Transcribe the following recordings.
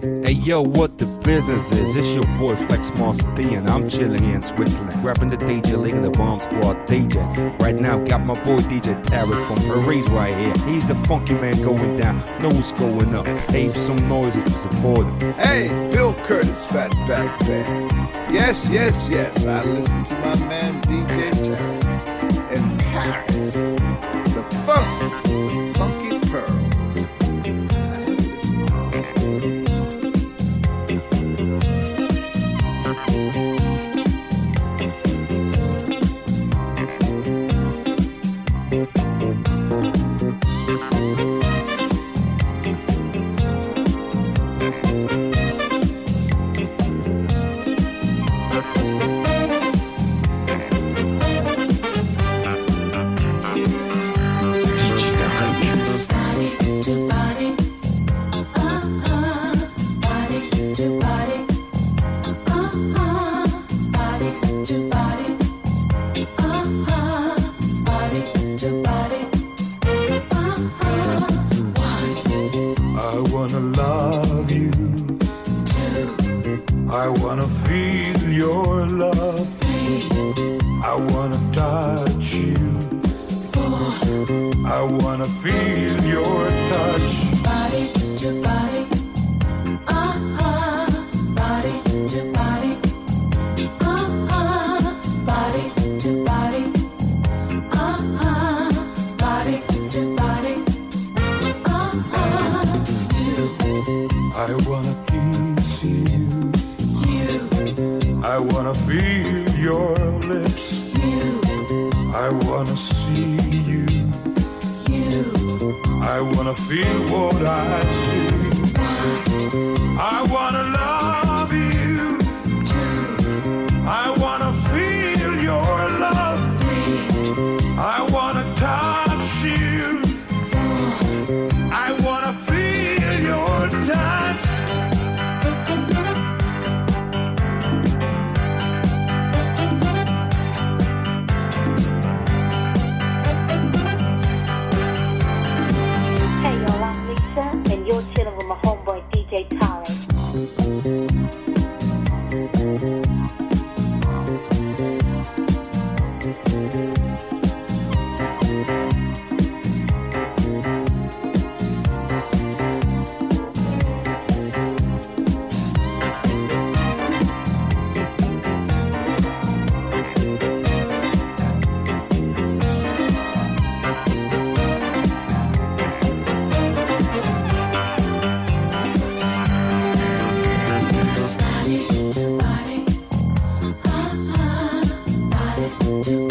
Hey yo, what the business is? It's your boy Flex Monster D, and I'm chilling here in Switzerland, grabbing the DJ League of the Bomb Squad DJ. Right now, got my boy DJ Tarek from Paris right here. He's the funky man going down, know what's going up. Ape some noise if you support him. Hey, Bill Curtis, Fatback Band. Yes, yes, yes. I listen to my man DJ Tarek in Paris. The funk, I wanna feel your love. I wanna touch you. I wanna feel your touch. I wanna feel your lips. You. I wanna see you. I wanna feel what I see. I wanna Thank you. I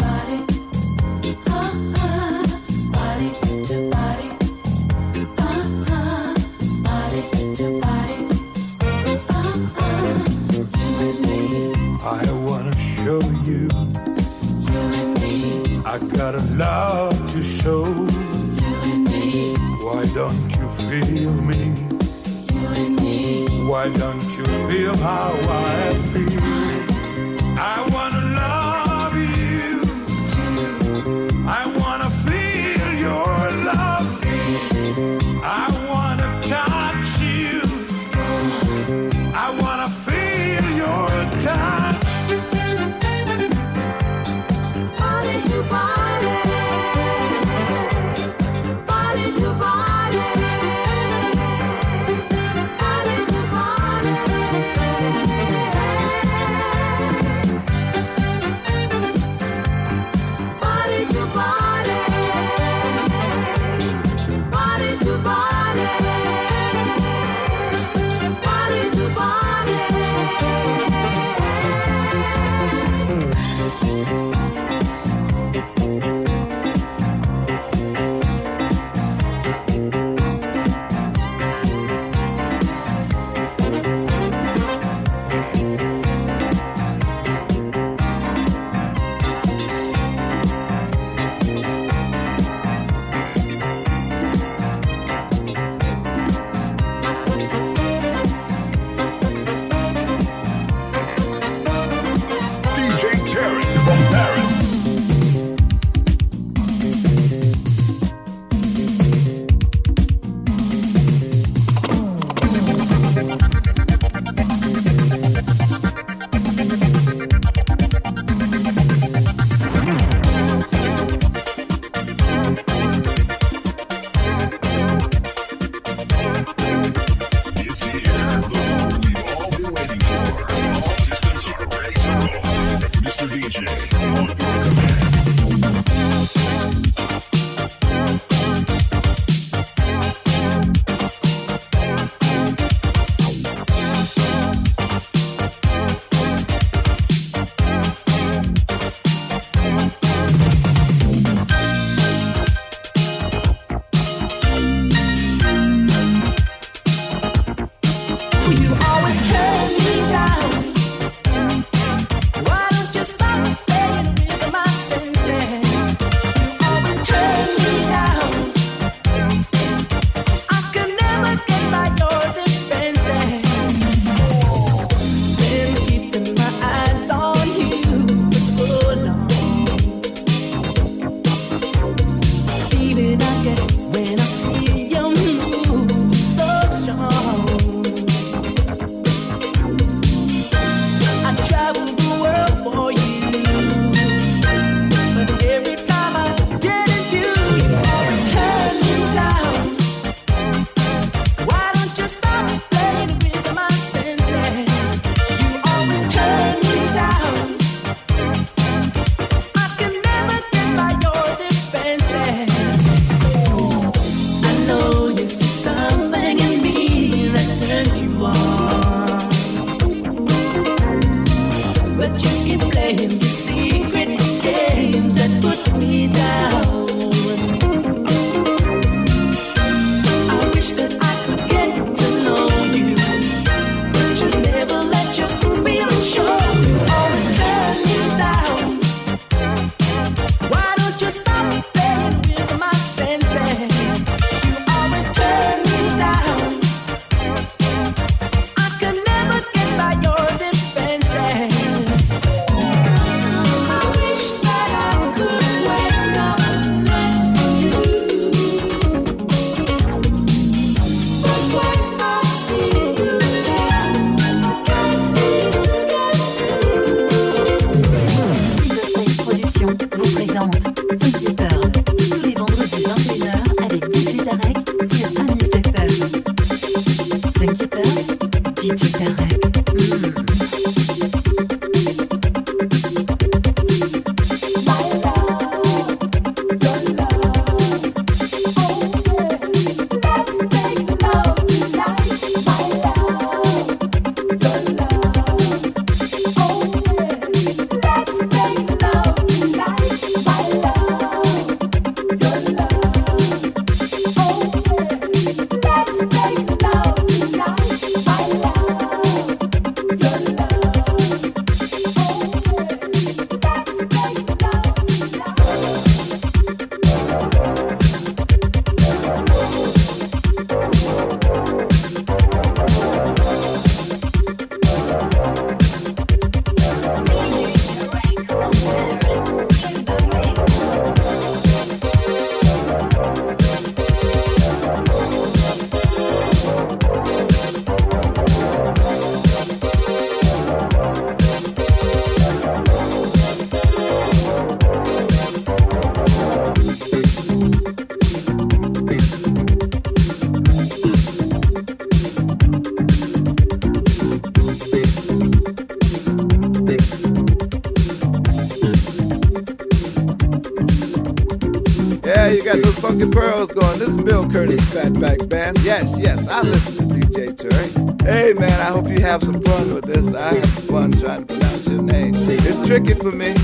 I listen to DJ Turk. Hey man, I hope you have some fun with this. I have fun trying to pronounce your name. It's tricky for me.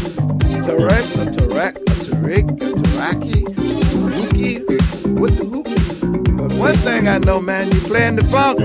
Tarek, a Tarek, a Tariq, a Taraki, a Taruki, with the hoopy. But one thing I know, man, you playing the funk.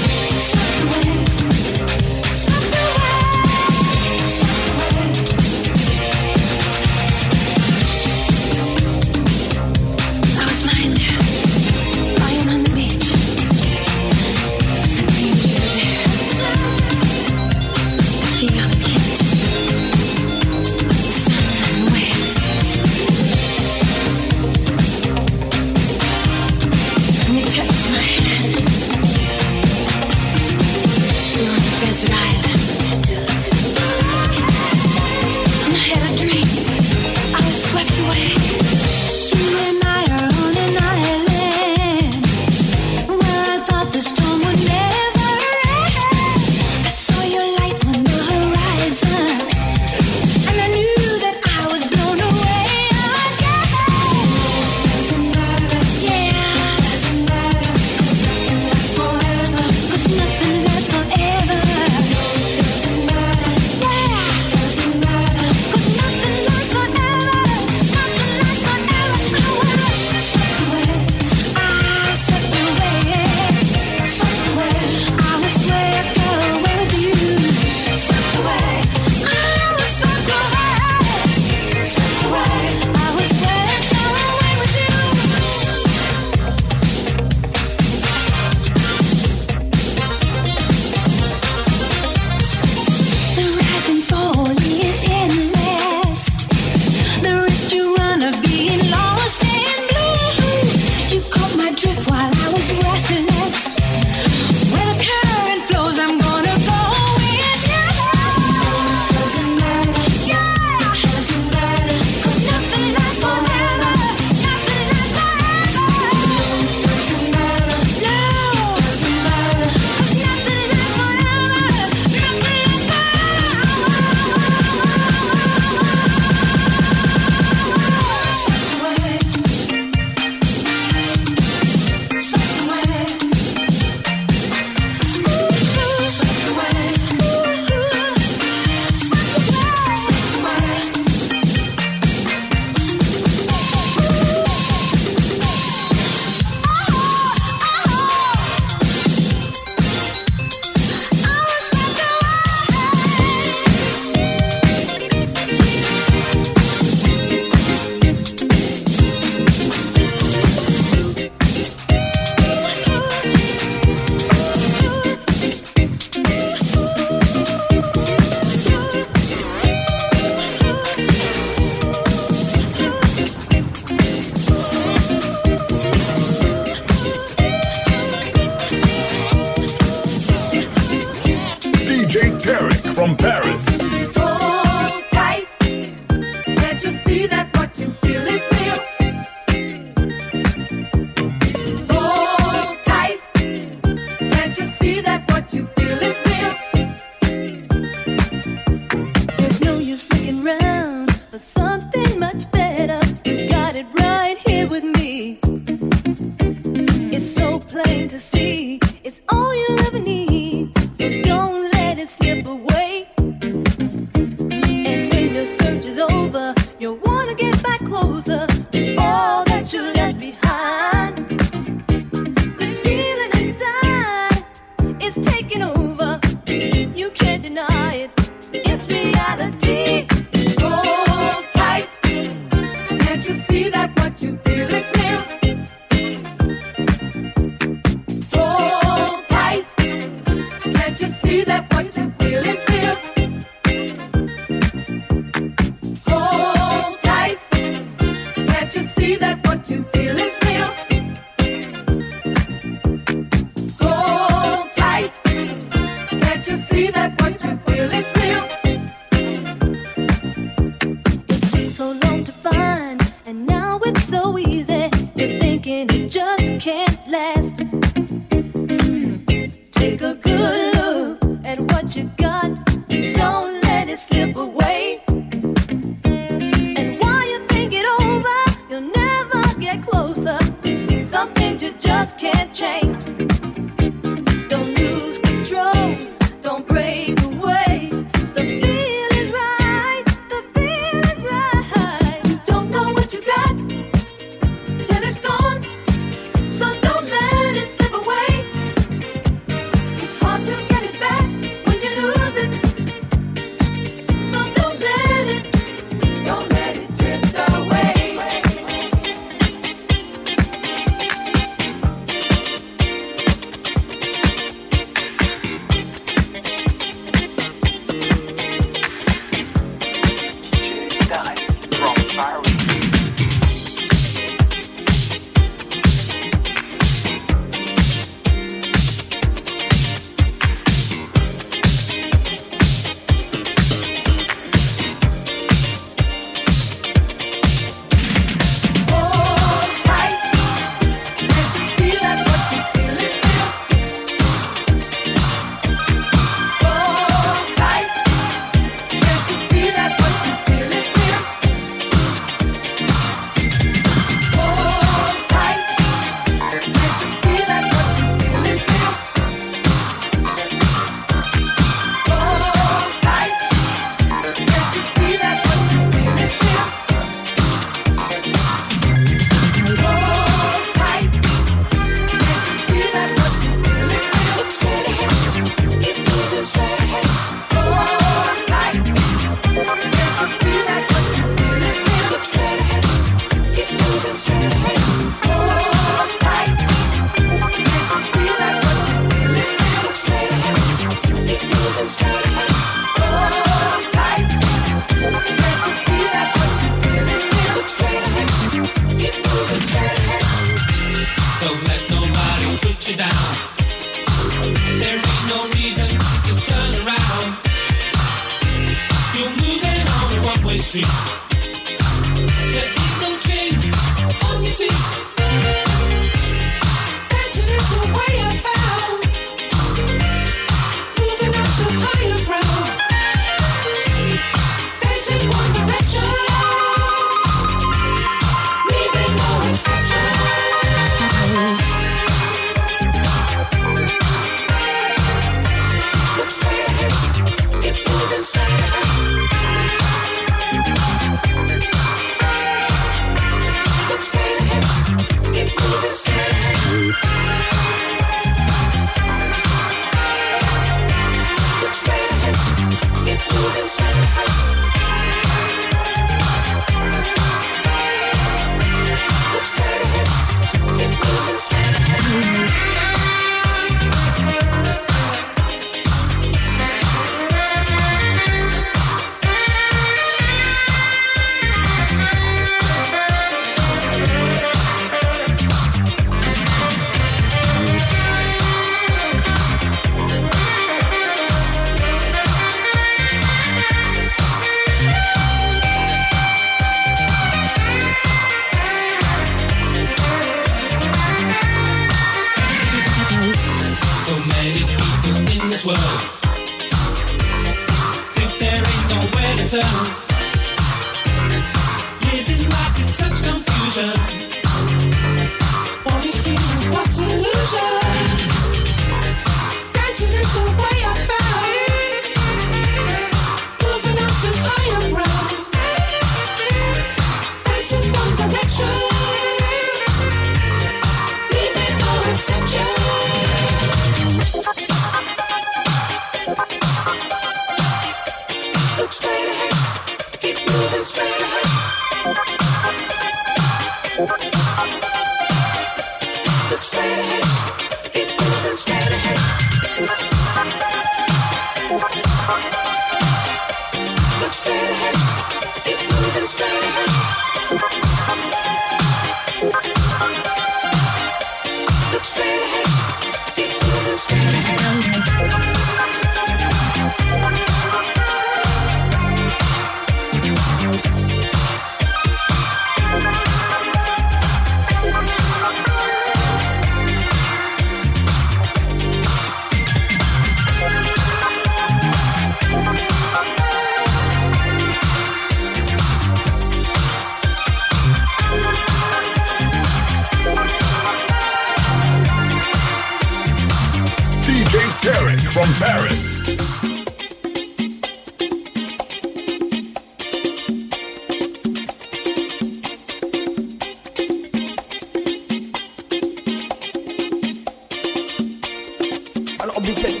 obligé,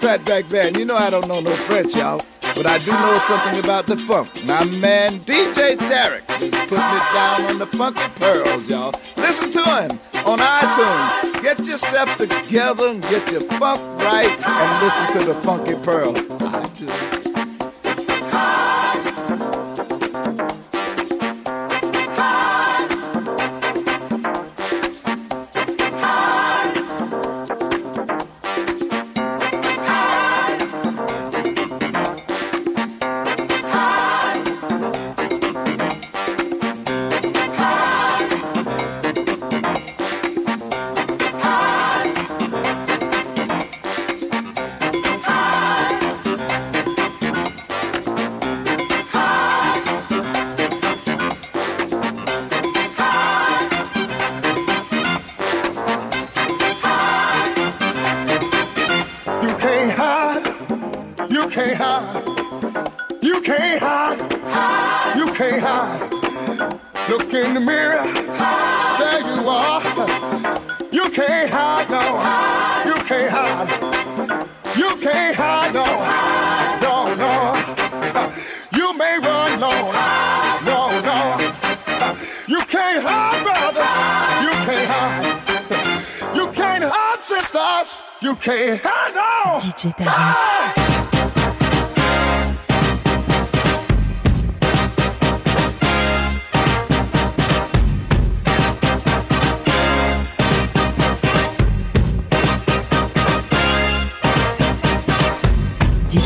Pat. You know I don't know no French, y'all, but I do know something about the funk. My man DJ Derek is putting it down on the funky pearls, y'all. Listen to him on iTunes. Get yourself together and get your funk right and listen to the Funky Pearl.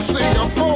say I'm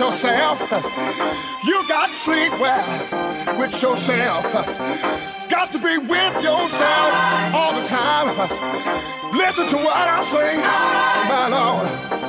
yourself. You got to sleep well with yourself. Got to be with yourself all the time. Listen to what I sing, my Lord.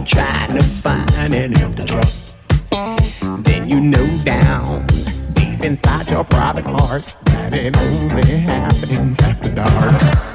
you're trying to find an empty truck, drop, then you know down deep inside your private hearts that it only happens after dark.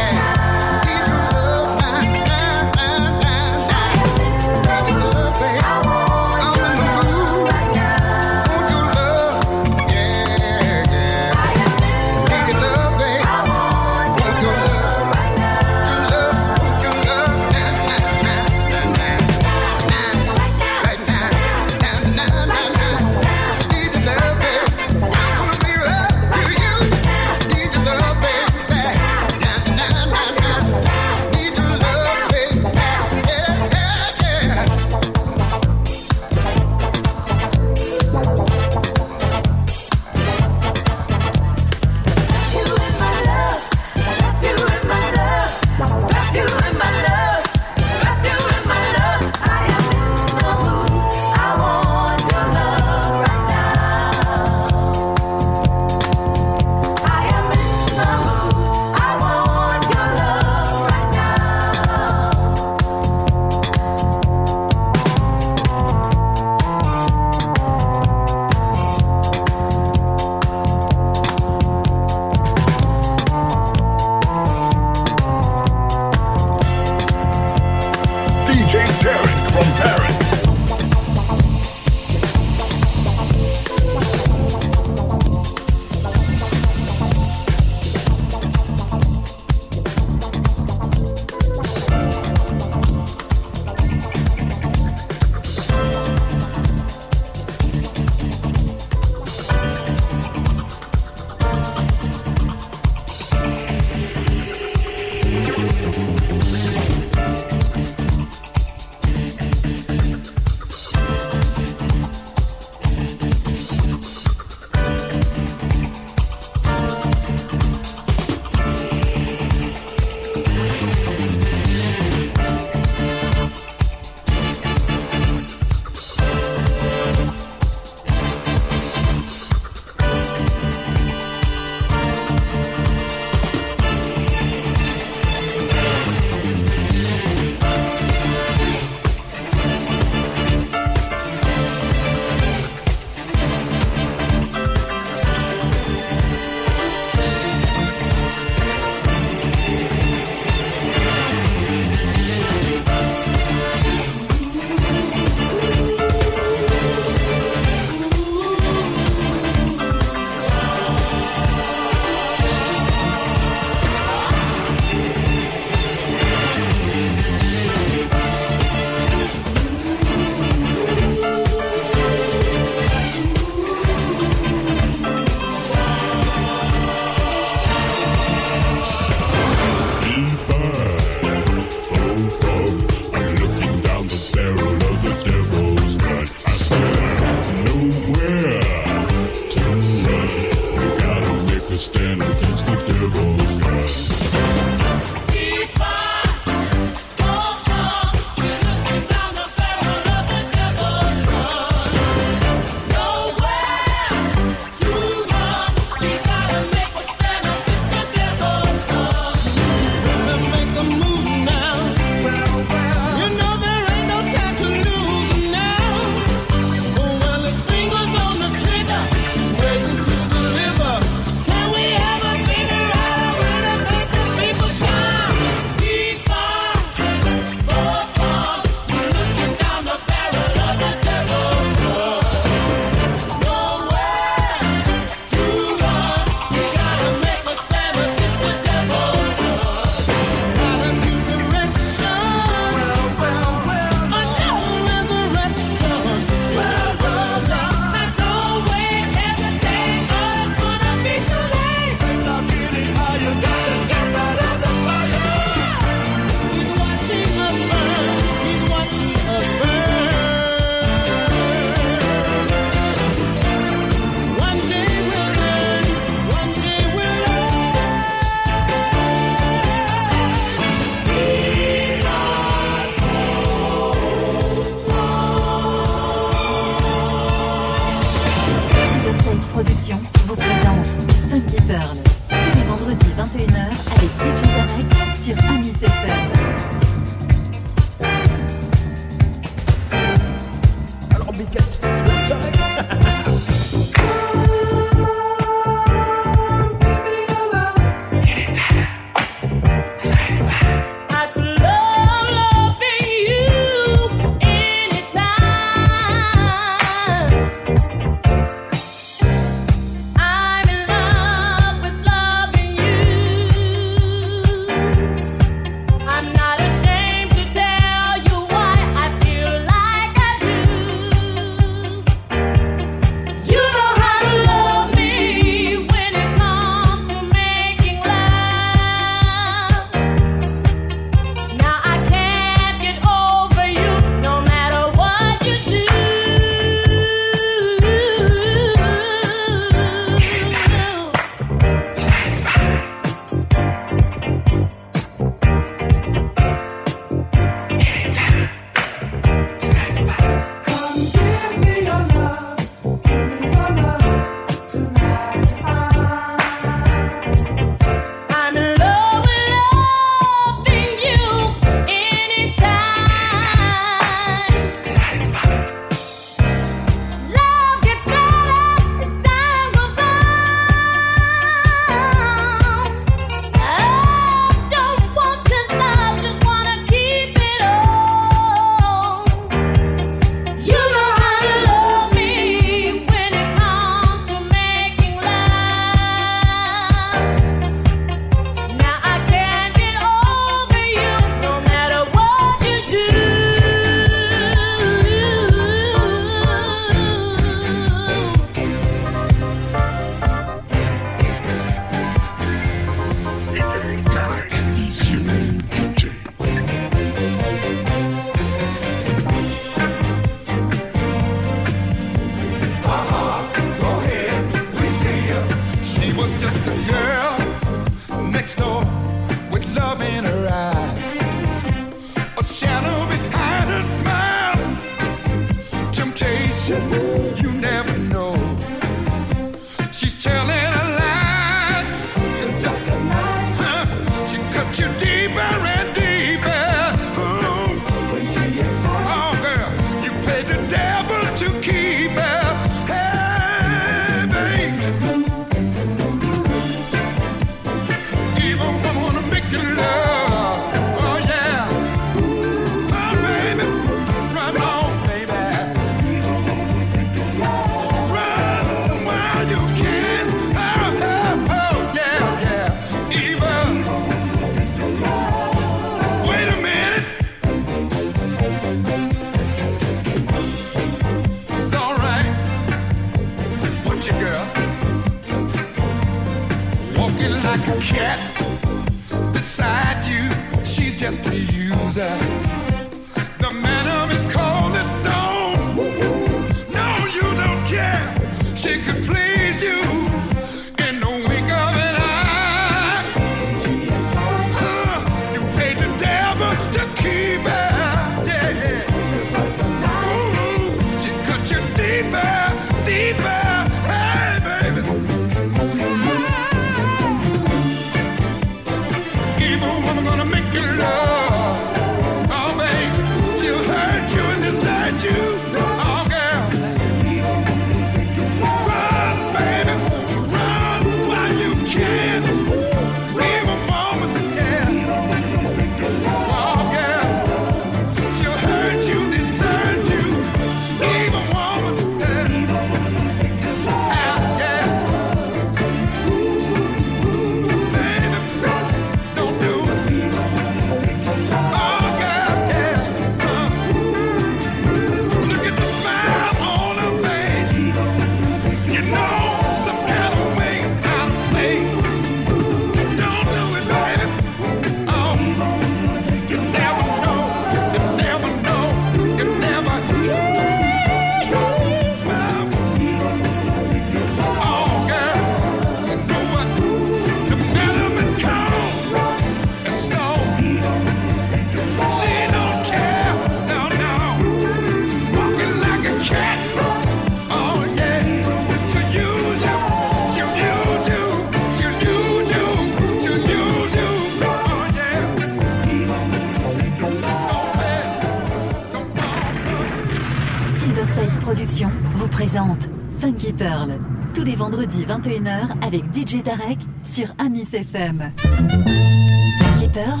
Présente Funky Pearl, tous les vendredis 21h avec DJ Tarek sur Amis FM. Funky Pearl,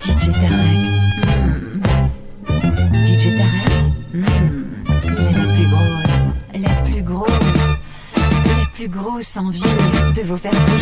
DJ Tarek. Hmm. DJ Tarek, est la plus grosse, la plus grosse, la plus grosse envie de vous faire bouger.